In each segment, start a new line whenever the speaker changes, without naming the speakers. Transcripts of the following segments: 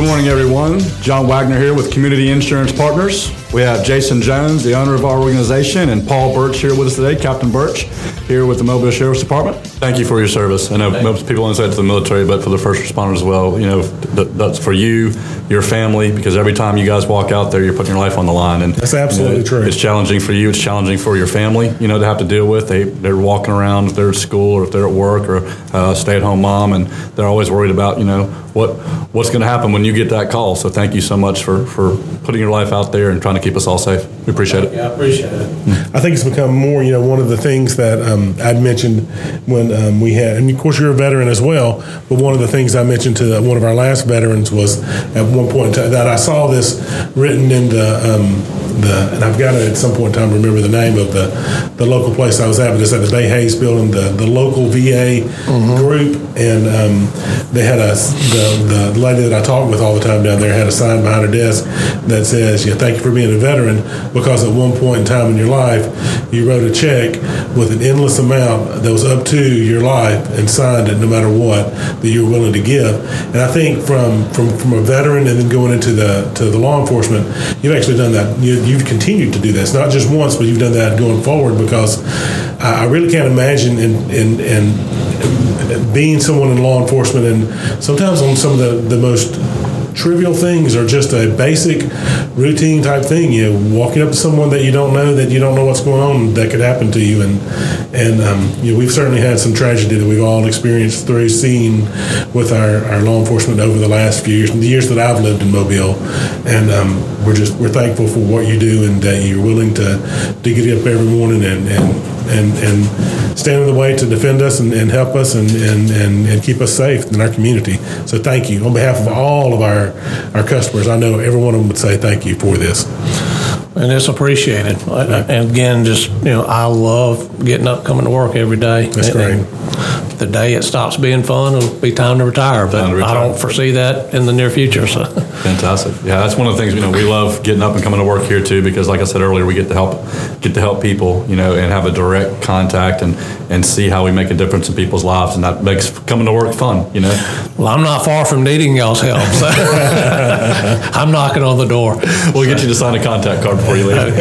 Good morning, everyone. John Wagner here with Community Insurance Partners. We have Jason Jones, the owner of our organization, and Paul Birch here with us today, Captain Birch, here with the Mobile Sheriff's Department. Thank you for your service. I know most people only say it to the military, but for the first responders as well, you know, th- that's for you, your family, because every time you guys walk out there, you're putting your life on the line. And
That's absolutely
you know,
true.
It's challenging for you. It's challenging for your family, you know, to have to deal with. They, they're walking around if they're at school or if they're at work or uh, stay-at-home mom, and they're always worried about, you know, what what's going to happen when you get that call. So thank you so much for, for putting your life out there and trying to keep us all safe. We appreciate it.
Yeah, I appreciate it.
I think it's become more, you know, one of the things that um, I'd mentioned when um, we had, and of course you're a veteran as well, but one of the things I mentioned to one of our last veterans was at one point that I saw this written in the, um, the and I've got it at some point in time remember the name of the, the local place I was at, but it's at the Bay Hayes building, the, the local VA group, and um, they had a, the, the lady that I talked with all the time down there had a sign behind her desk that says, yeah, thank you for being a veteran, because at one point in time in your life, you wrote a check with an endless amount that was up to your life and signed it no matter what that you were willing to give. And I think from, from, from a veteran and then going into the to the law enforcement, you've actually done that. You, you've continued to do this, not just once, but you've done that going forward because I, really can't imagine in, in, in being someone in law enforcement and sometimes on some of the, the most trivial things or just a basic routine type thing. You know, walking up to someone that you don't know, that you don't know what's going on, that could happen to you. And and um, you know, we've certainly had some tragedy that we've all experienced through seeing with our, our law enforcement over the last few years, the years that I've lived in Mobile. And um, we're just we're thankful for what you do and that you're willing to to get up every morning and and and, and stand in the way to defend us and, and help us and, and, and, and keep us safe in our community. So thank you. On behalf of all of our, our customers, I know every one of them would say thank you for this.
And it's appreciated. And again, just, you know, I love getting up, coming to work every day.
That's
And-
great.
and The day it stops being fun, it'll be time to retire, but
Time to
I
retire.
don't foresee that in the near future, so.
Fantastic. Yeah, that's one of the things you know we love getting up and coming to work here too because, like I said earlier, we get to help get to help people, you know, and have a direct contact and and see how we make a difference in people's lives, and that makes coming to work fun, you know.
Well, I'm not far from needing y'all's help, so. I'm knocking on the door.
We'll get you to sign a contact card before you leave.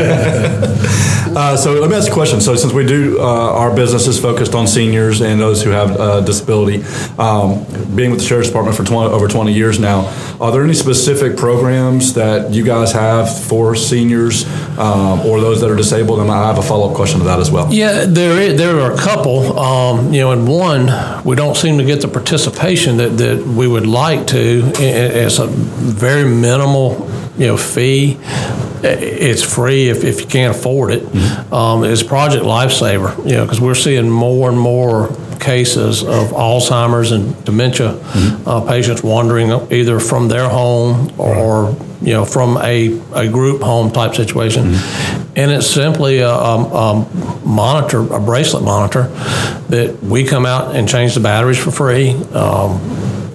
uh, so let me ask a question. So since we do, uh, our business is focused on seniors and those who have uh, disability. Um, being with the sheriff's department for 20, over 20 years now, are there any specific programs that you guys have for seniors um, or those that are disabled? And I have a follow up question to that as well.
Yeah, there is, there are a couple. Um, you know, in one, we don't seem to get the participation that, that we would like to. It's a very minimal, you know, fee. It's free if, if you can't afford it. Um, it's Project Lifesaver, you know, because we're seeing more and more cases of Alzheimer's and dementia uh, patients wandering either from their home or, you know, from a, a group home type situation. And it's simply a, a, a monitor, a bracelet monitor that we come out and change the batteries for free. Um,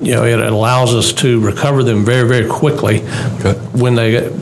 you know, it allows us to recover them very, very quickly
Okay.
when they get,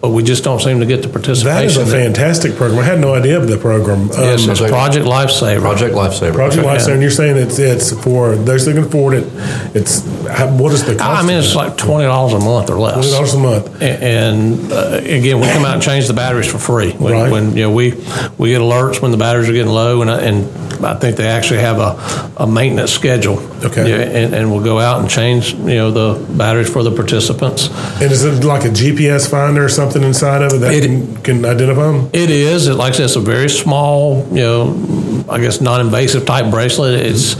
but we just don't seem to get the participation.
That is
participation.
a fantastic program. I had no idea of the program. Um,
Yes, it's
Project-
Project Lifesaver.
Project Lifesaver.
Project
Okay.
Lifesaver, and you're saying it's it's for those that can afford it. It's how, what is the cost?
I mean, it's like twenty dollars a month or less.
Twenty dollars a month.
A- And uh, again, we come out and change the batteries for free. When,
Right.
when you know we we get alerts when the batteries are getting low, and and I think they actually have a, a maintenance schedule.
Okay.
Yeah, and, and we'll go out and change you know the batteries for the participants.
And is it like a GPS finder or something inside of it that
It-
can, can identify them?
It is. It, like I said, it's a very small, you know, I guess non-invasive type bracelet. It's,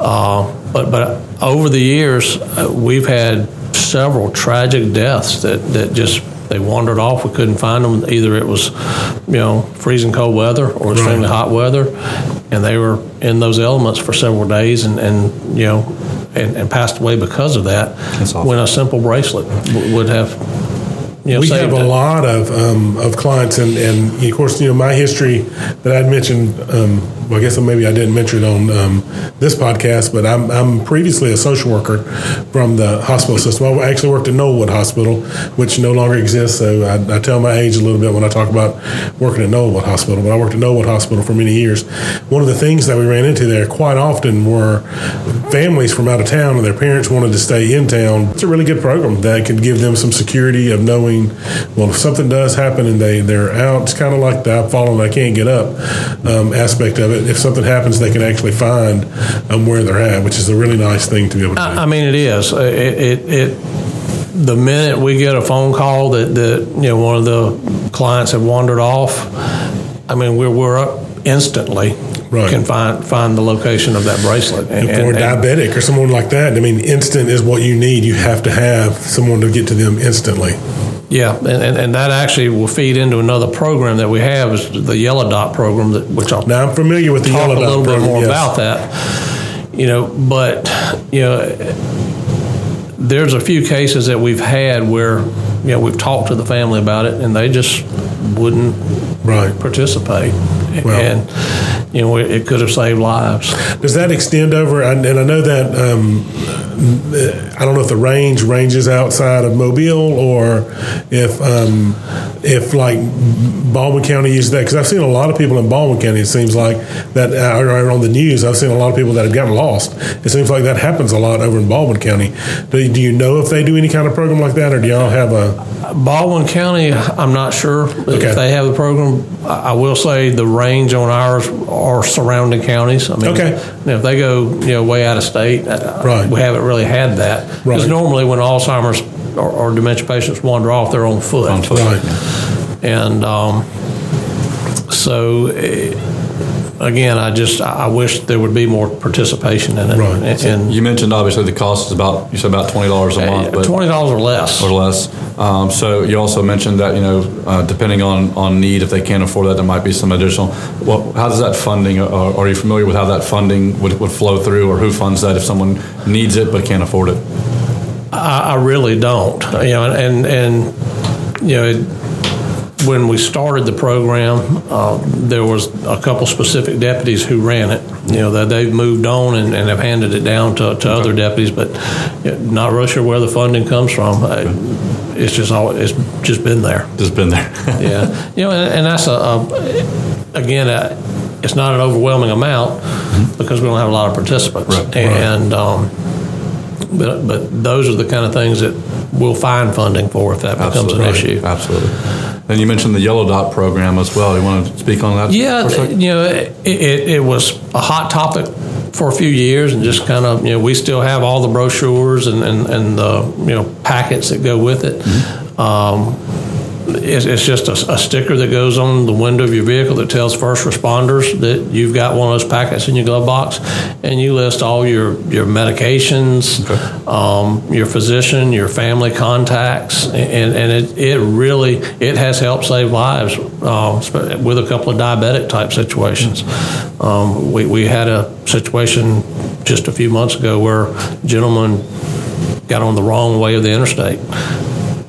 uh, but but over the years, uh, we've had several tragic deaths that that just they wandered off. We couldn't find them. Either it was, you know, freezing cold weather or extremely hot weather, and they were in those elements for several days, and and you know. And, and passed away because of that. When a simple bracelet w- would have, you know,
we have a
it.
lot of um, of clients, and, and of course, you know my history that I'd mentioned um, well, I guess maybe I didn't mention it on um, this podcast, but I'm, I'm previously a social worker from the hospital system. I actually worked at Knollwood Hospital, which no longer exists. So I, I tell my age a little bit when I talk about working at Knollwood Hospital. But I worked at Knollwood Hospital for many years. One of the things that we ran into there quite often were families from out of town and their parents wanted to stay in town. It's a really good program that could give them some security of knowing, well, if something does happen and they, they're out, it's kind of like the I've fallen, I can't get up um, aspect of it. If something happens, they can actually find um, where they're at, which is a really nice thing to be able to do.
I, I mean, it is. It, it, it, the minute we get a phone call that, that you know one of the clients have wandered off, I mean, we're, we're up instantly.
Right.
Can find find the location of that bracelet. And,
If they're
and- and-
diabetic or someone like that, I mean, instant is what you need. You have to have someone to get to them instantly.
Yeah, and, and, and that actually will feed into another program that we have is the Yellow Dot program, that, which I'll
Now, I'm familiar with the yellow
talk
yellow
a
dot
little bit more
yes.
about that. You know, but you know, there's a few cases that we've had where you know we've talked to the family about it, and they just wouldn't
Right.
participate,
Well-
and you know it could have saved lives.
Does that extend over? And, I know that um, I don't know if the range ranges outside of Mobile or if um, if like Baldwin County uses that because I've seen a lot of people in Baldwin County. It seems like that or on the news. I've seen a lot of people that have gotten lost. It seems like that happens a lot over in Baldwin County. Do, do you know if they do any kind of program like that, or do y'all have a?
Baldwin County, I'm not sure
Okay.
if they have the program. I will say the range on ours are surrounding counties. I mean,
Okay.
if they go you know way out of state, uh,
Right.
we haven't really had that. Because
Right.
normally when Alzheimer's or, or dementia patients wander off, they're on foot.
On foot.
Right.
And um, so, eh, again, I just I I wish there would be more participation in it.
Right.
And, and
You mentioned obviously the cost is about you said about twenty dollars a month, but
twenty dollars or less.
or less. Um, so you also mentioned that you know uh, depending on on need, if they can't afford that, there might be some additional. Well, how does that funding? Or are you familiar with how that funding would, would flow through, or who funds that if someone needs it but can't afford it?
I, I really don't. You know, and and you know, it, when we started the program, uh, there was a couple specific deputies who ran it. You know, that they've moved on and, and have handed it down to, to other deputies, but not really sure where the funding comes from. It's just all it's just been there.
Just been there.
Yeah, you know, and, and that's a, a again, a, it's not an overwhelming amount because we don't have a lot of participants,
Right.
and um, but but those are the kind of things that we'll find funding for if that becomes an
Absolutely.
issue.
Absolutely. And you mentioned the Yellow Dot program as well. You want to speak on that?
Yeah, you know, it, it, it was a hot topic for a few years, and just kind of, you know, we still have all the brochures and, and, and the, you know, packets that go with it. Um, it's, it's just a, a sticker that goes on the window of your vehicle that tells first responders that you've got one of those packets in your glove box, and you list all your your medications, um, your physician, your family contacts, and and it, it really it has helped save lives um, with a couple of diabetic type situations. Um, we we had a situation just a few months ago where a gentleman got on the wrong way of the interstate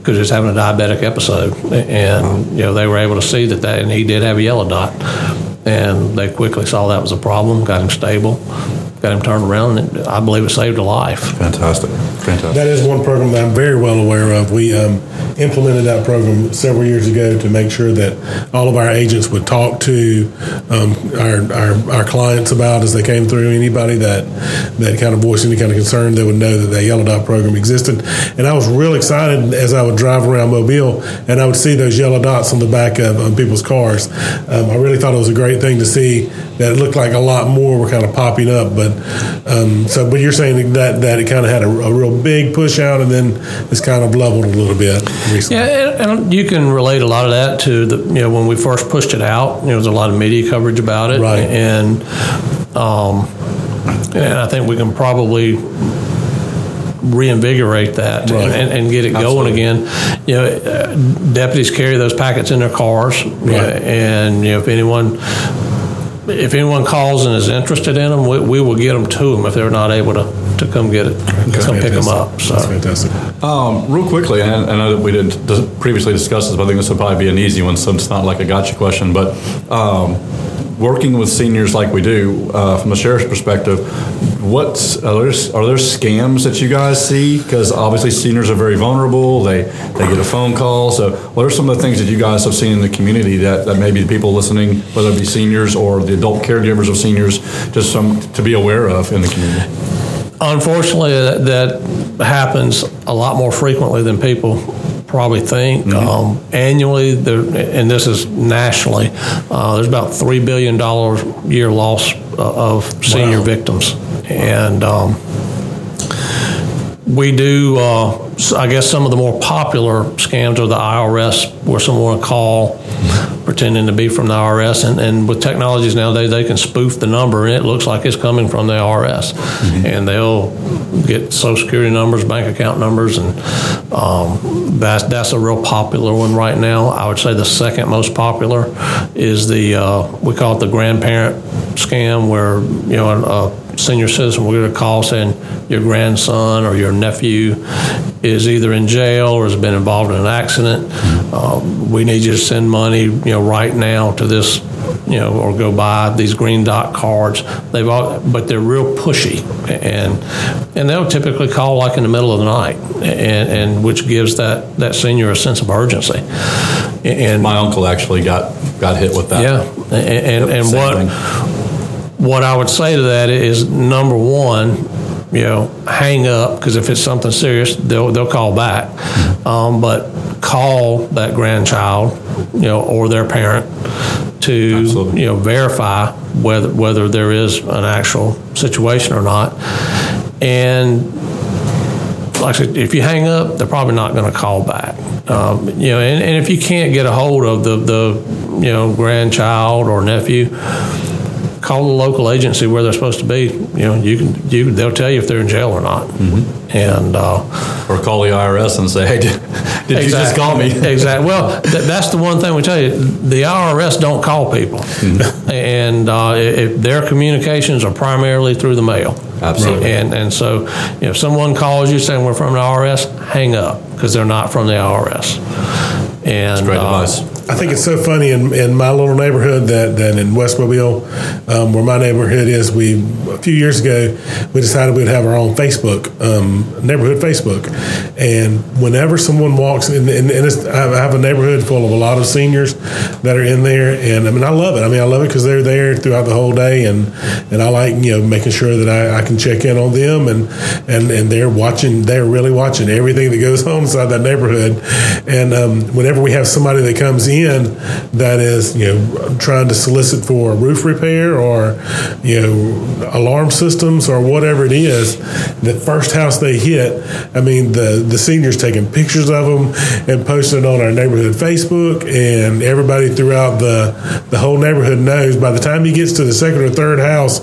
because he was having a diabetic episode, and you know they were able to see that that, and he did have a yellow dot, and they quickly saw that was a problem, got him stable, got him turned around, and I believe it saved a life.
Fantastic. Fantastic.
That is one program that I'm very well aware of. We um, implemented that program several years ago to make sure that all of our agents would talk to um, our, our, our clients about as they came through. Anybody that that kind of voiced any kind of concern, they would know that that Yellow Dot program existed. And I was real excited as I would drive around Mobile and I would see those yellow dots on the back of um, people's cars. Um, I really thought it was a great thing to see that it looked like a lot more were kind of popping up. But um, so, but you're saying that that it kind of had a, a real big push out, and then it's kind of leveled a little bit recently.
Yeah, and, and you can relate a lot of that to the you know when we first pushed it out. You know, there was a lot of media coverage about it,
Right.
And um, and I think we can probably reinvigorate that
Right.
and, and get it
Absolutely.
going again. You know, uh, deputies carry those packets in their cars, you know, and you know if anyone. If anyone calls and is interested in them, we, we will get them to them if they're not able to, to come get it, come pick them up. So.
That's fantastic.
Um, real quickly, and I know that we didn't dis- previously discuss this, but I think this will probably be an easy one, since it's not like a gotcha question. But um, working with seniors like we do uh, from the sheriff's perspective, what are there, are there scams that you guys see? Because obviously seniors are very vulnerable. They they get a phone call. So what are some of the things that you guys have seen in the community that, that maybe the people listening, whether it be seniors or the adult caregivers of seniors, just some to be aware of in the community?
Unfortunately, that, that happens a lot more frequently than people probably think.
Mm-hmm.
Um, annually, there, and this is nationally, uh, there's about three billion dollars year loss uh, of senior
Wow.
victims, and um, we do. Uh, I guess some of the more popular scams are the IRS, where someone will call pretending to be from the IRS, and, and with technologies nowadays, they can spoof the number, and it looks like it's coming from the IRS, and they'll get Social Security numbers, bank account numbers, and um, that's that's a real popular one right now. I would say the second most popular is the uh, we call it the grandparent scam, where you know a, a senior citizen will get a call saying your grandson or your nephew is either in jail or has been involved in an accident. Um, we need you to send money, you know, right now to this, you know, or go buy these green dot cards. They've all, but they're real pushy, and and they'll typically call like in the middle of the night, and and which gives that that senior a sense of urgency. And
My uncle actually got got hit with that.
yeah, and and, and what
thing.
What I would say to that is number one, you know, hang up because if it's something serious, they'll they'll call back. Um, but call that grandchild, you know, or their parent to
Absolutely.
you know verify whether whether there is an actual situation or not. And like I said, if you hang up, they're probably not going to call back. Um, you know, and, and if you can't get a hold of the, the you know grandchild or nephew, call the local agency where they're supposed to be. You know, you can you they'll tell you if they're in jail or not. And uh,
Or call the IRS and say, hey, did, did you just call me?
exactly. Well, th- that's the one thing we tell you: the IRS don't call people, and uh, if their communications are primarily through the mail.
Absolutely.
And and so, you know, if someone calls you saying we're from the IRS, hang up because they're not from the IRS. And
Great
uh,
advice.
I think it's so funny in, in my little neighborhood that, that in West Mobile, um, where my neighborhood is, we a few years ago we decided we'd have our own Facebook um, neighborhood Facebook, and whenever someone walks in, and, and I have a neighborhood full of a lot of seniors that are in there, and I mean I love it. I mean I love it because they're there throughout the whole day, and and I like you know making sure that I, I can check in on them, and and and they're watching, they're really watching everything that goes on inside that neighborhood, and um, whenever we have somebody that comes in that is you know trying to solicit for a roof repair or you know alarm systems or whatever it is the first house they hit i mean the the seniors taking pictures of them and posting it on our neighborhood facebook and everybody throughout the the whole neighborhood knows by the time he gets to the second or third house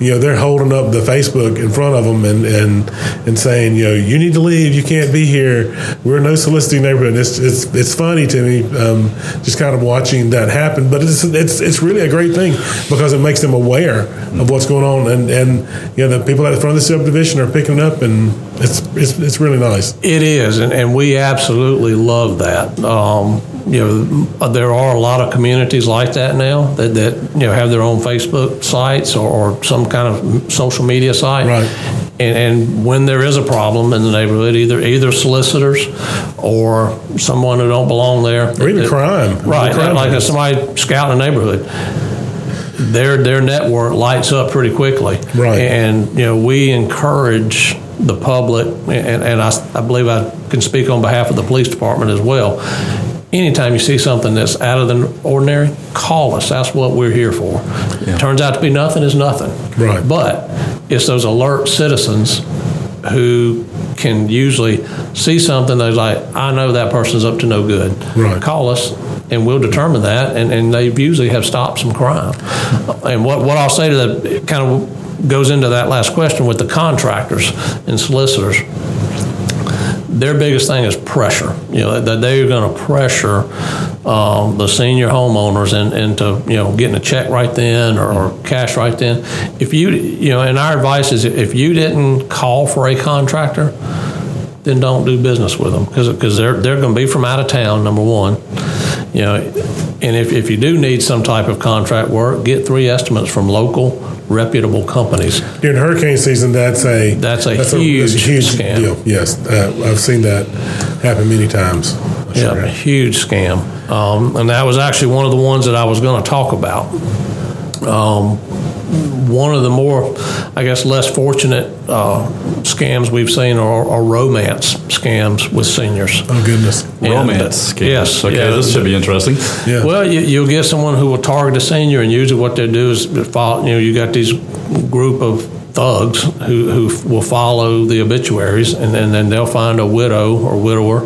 you know they're holding up the facebook in front of them and and and saying you know you need to leave. You can't be here. We're no soliciting neighborhood. It's it's it's funny to me um, just kind of watching that happen. But it's it's it's really a great thing because it makes them aware of what's going on, and and you know the people at the front of the subdivision are picking up, and it's it's, it's really nice.
It is, and, and we absolutely love that. Um, you know, there are a lot of communities like that now that, that you know have their own Facebook sites or, or some kind of social media site.
Right.
And, and when there is a problem in the neighborhood, either either solicitors or someone who don't belong there,
Or even crime.
right?
Crime
like
is-
somebody scouting a neighborhood their their network lights up pretty quickly.
Right.
And you know, we encourage the public, and, and I, I believe I can speak on behalf of the police department as well. Anytime you see something that's out of the ordinary, call us. That's what we're here for. Turns out to be nothing is nothing.
Right.
But it's those alert citizens who can usually see something they're like, I know that person's up to no good.
Right.
Call us and we'll determine that. And, and they usually have stopped some crime. And what, what I'll say to that kind of goes into that last question with the contractors and solicitors. Their biggest thing is pressure. You know that they're going to pressure um, the senior homeowners in, into you know getting a check right then or, or cash right then. If you you know, and our advice is if you didn't call for a contractor, then don't do business with them because because they're they're going to be from out of town. Number one, You know, and if, if you do need some type of contract work, get three estimates from local reputable companies.
During hurricane season, that's a
That's a huge huge scam.
deal. Yes, uh, I've seen that happen many times. I
Yeah, a huge scam. Um, and that was actually one of the ones that I was going to talk about. Um, one of the more, I guess, less fortunate uh, scams we've seen are, are romance scams with seniors.
Oh goodness.
And,
Romance.
uh,
scams.
yes,
Okay,
yeah.
this should be interesting.
Yeah.
Well, you, you'll get someone who will target a senior, and usually what they do is follow. You know, you got these group of thugs who, who will follow the obituaries, and then, then they'll find a widow or widower,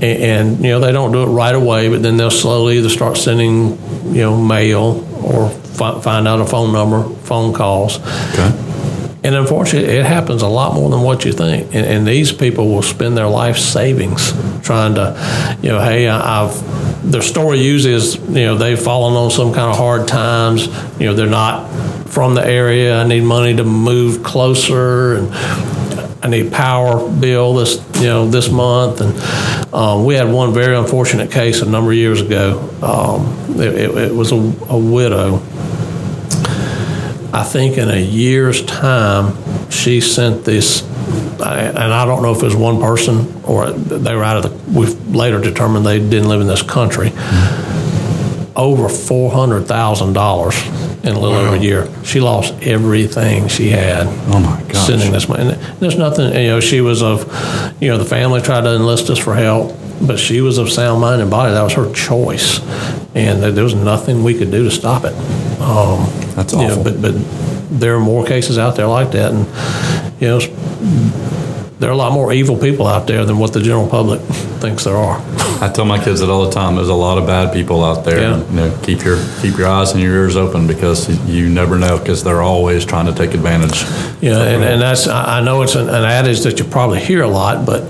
and, and you know they don't do it right away, but then they'll slowly either start sending you know mail or fi- find out a phone number, phone calls.
Okay.
And unfortunately, it happens a lot more than what you think. And, and these people will spend their life savings trying to, you know, hey, I've. Their story usually is, you know, they've fallen on some kind of hard times. You know, they're not from the area. I need money to move closer, and I need power bill this, you know, this month. And um, we had one very unfortunate case a number of years ago. Um, it, it, it was a, a widow I think in a year's time, she sent this, I- and I don't know if it was one person or they were out of the, we later determined they didn't live in this country, over $400,000 in a little over a year. She lost everything she had.
Oh my gosh.
Sending this money. And there's nothing, you know, she was of, you know, the family tried to enlist us for help, but she was of sound mind and body. That was her choice. And there was nothing we could do to stop it. Um,
That's
you know,
awful.
but, but there are more cases out there like that. And, you know, there are a lot more evil people out there than what the general public thinks there are.
I tell my kids that all the time. There's a lot of bad people out there.
Yeah.
You know, keep your keep your eyes and your ears open because you never know because they're always trying to take advantage.
Yeah, and, uh, and that's, I know it's an, an adage that you probably hear a lot, but,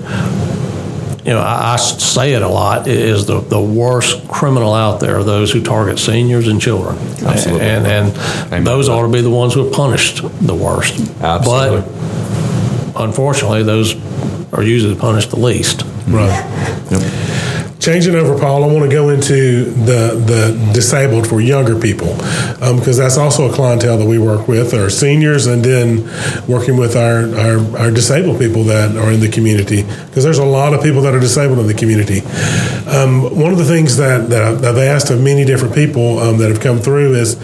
you know, I, I say it a lot, is the, the worst criminal out there are those who target seniors and children.
Absolutely.
And, and
Amen
those ought to be the ones who are punished the worst.
Absolutely.
But unfortunately, those are usually punished the least.
Right. Changing over, Paul, I want to go into the the disabled for younger people because that's also a clientele that we work with, our seniors, and then working with our, our, our disabled people that are in the community because there's a lot of people that are disabled in the community. Um, one of the things that, that I've asked of many different people um, that have come through is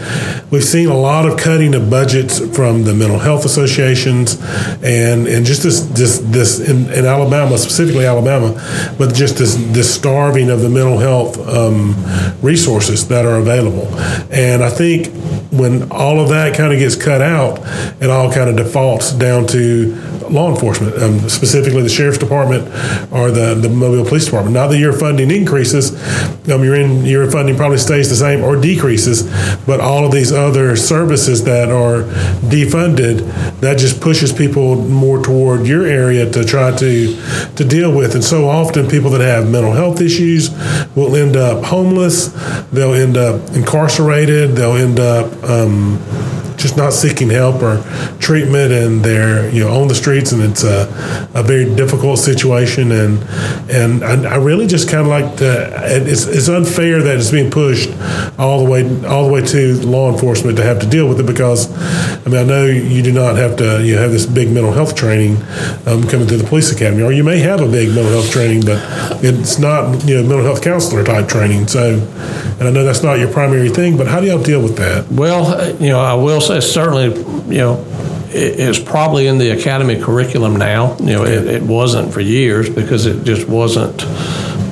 we've seen a lot of cutting of budgets from the mental health associations and, and just this this this in, in Alabama specifically Alabama, but just this this of the mental health um, resources that are available, and I think when all of that kind of gets cut out, it all kind of defaults down to law enforcement, um, specifically the sheriff's department or the, the Mobile Police Department. Now that your funding increases, um, your in, your funding probably stays the same or decreases, but all of these other services that are defunded, that just pushes people more toward your area to try to to deal with. And so often, people that have mental health issues will end up homeless. They'll end up incarcerated. They'll end up um, just not seeking help or treatment and they're you know on the streets and it's a, a very difficult situation and and I, I really just kind of like to it's, it's unfair that it's being pushed all the way all the way to law enforcement to have to deal with it because I mean I know you do not have to you have this big mental health training um, coming through the police academy or you may have a big mental health training but it's not you know mental health counselor type training so and I know that's not your primary thing but how do y'all deal with that
Well, you know, I will say certainly, you know, it- it's probably in the academy curriculum now. You know, it, it wasn't for years because it just wasn't,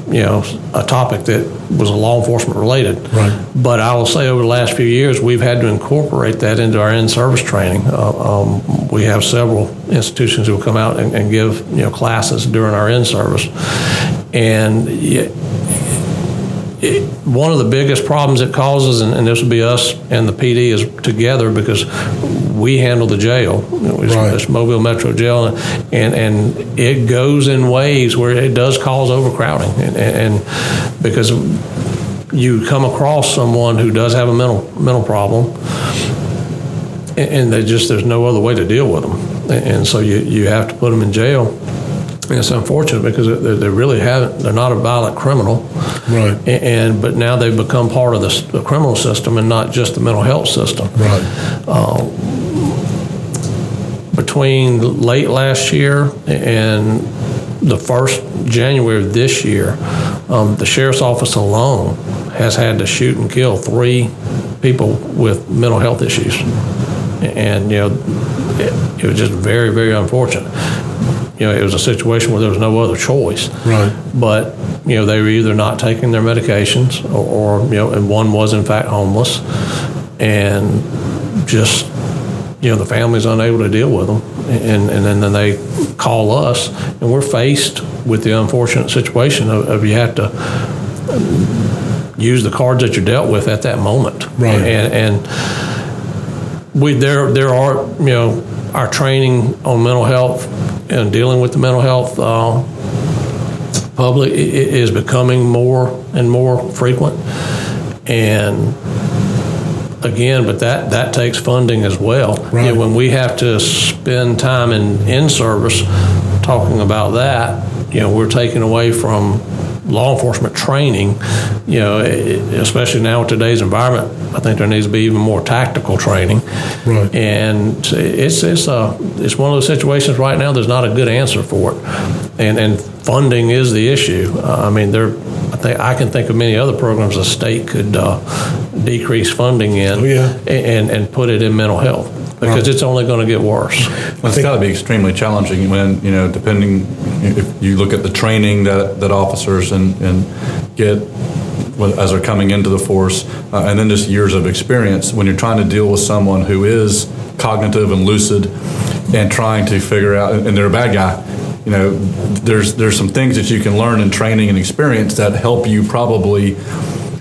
you know, a topic that was law enforcement related.
Right.
But I will say over the last few years, we've had to incorporate that into our in-service training. Uh, um, we have several institutions who will come out and, and give, you know, classes during our in-service. And yeah, it, one of the biggest problems it causes, and, and this would be us and the PD is together because we handle the jail, it's,
Right.
it's Mobile Metro Jail, and and it goes in ways where it does cause overcrowding, and, and, and because you come across someone who does have a mental mental problem, and, and they just there's no other way to deal with them, and, and so you you have to put them in jail And it's unfortunate because they, they really haven't. They're not a violent criminal,
Right.
A- And but now they've become part of the, the criminal system and not just the mental health system.
Right.
Between late last year and the first January of this year, um, the sheriff's office alone has had to shoot and kill three people with mental health issues, and you know it, it was just very very unfortunate. You know, it was a situation where there was no other choice.
Right.
But you know, they were either not taking their medications, or, or you know, and one was in fact homeless, and just you know, the family's unable to deal with them, and and then, then they call us, and we're faced with the unfortunate situation of, of you have to use the cards that you're dealt with at that moment,
Right.
And and we there there are you know our training on mental health and dealing with the mental health uh, public is becoming more and more frequent, and again, but that, that takes funding as well.
Right.
You know, when we have to spend time in, in service talking about that, you know, we're taking away from law enforcement training, you know, especially now with today's environment, I think there needs to be even more tactical training.
Right.
And it's, it's, a, it's one of those situations right now, there's not a good answer for it. And, and funding is the issue. Uh, I mean, there, I think, I can think of many other programs the state could uh, decrease funding in
Oh, yeah.
and, and put it in mental health because it's only going to get worse.
Well, it's got to be extremely challenging when, you know, depending, if you look at the training that, that officers and, and get as they're coming into the force, uh, and then just years of experience, when you're trying to deal with someone who is cognitive and lucid and trying to figure out, and they're a bad guy, you know, there's, there's some things that you can learn in training and experience that help you probably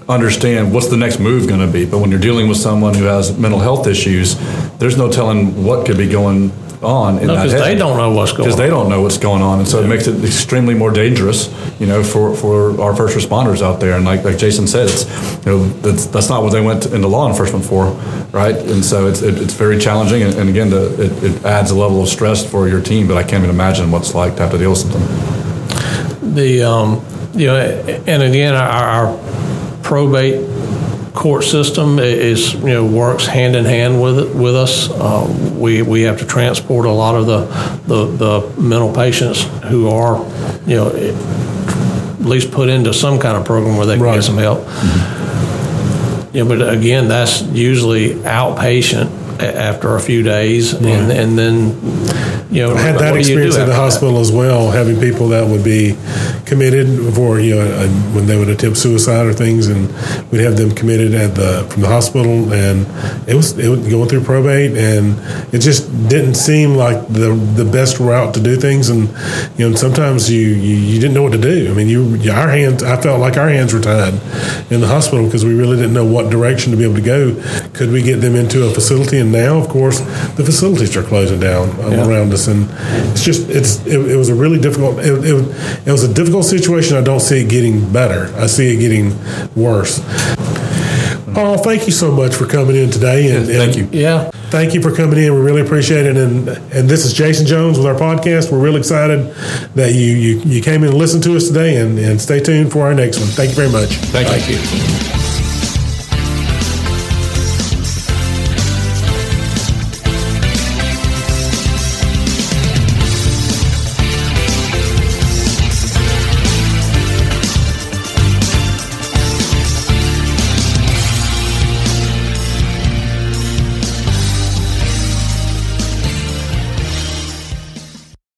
understand what's the next move going to be. But when you're dealing with someone who has mental health issues, there's no telling what could be going on in
No,
that
'cause
head.
they don't know what's going
Because they don't know what's going on, and so it makes it extremely more dangerous, you know, for, for our first responders out there. And like like Jason said, it's you know that's that's not what they went into law enforcement for, right? And so it's it, it's very challenging, and, and again, the, it, it adds a level of stress for your team. But I can't even imagine what it's like to have to deal with something.
The, um, you know, and again, our, our probate court system is, you know, works hand in hand with it, with us. Uh, We, we have to transport a lot of the, the, the mental patients who are, you know, at least put into some kind of program where they can
Right.
get some help. Yeah, but again, that's usually outpatient after a few days, and, and then, you know,
I had that
what do you do
experience at the
after that?
hospital as well, having people that would be committed for you know uh, when they would attempt suicide or things, and we'd have them committed at the from the hospital, and it was it was going through probate, and it just didn't seem like the the best route to do things, and you know sometimes you you, you didn't know what to do. I mean, you our hands I felt like our hands were tied in the hospital because we really didn't know what direction to be able to go. Could we get them into a facility? And now, of course, the facilities are closing down
Yeah.
around us, and it's just it's it, it was a really difficult it, it, it was a difficult situation. I don't see it getting better. I see it getting worse. Oh, thank you so much for coming in today. And,
Thank
and
you.
Yeah.
Thank you for coming in. We really appreciate it. And and this is Jason Jones with our podcast. We're really excited that you you, you came in and listened to us today. And, and stay tuned for our next one. Thank you very much.
Thank you.
Thank you.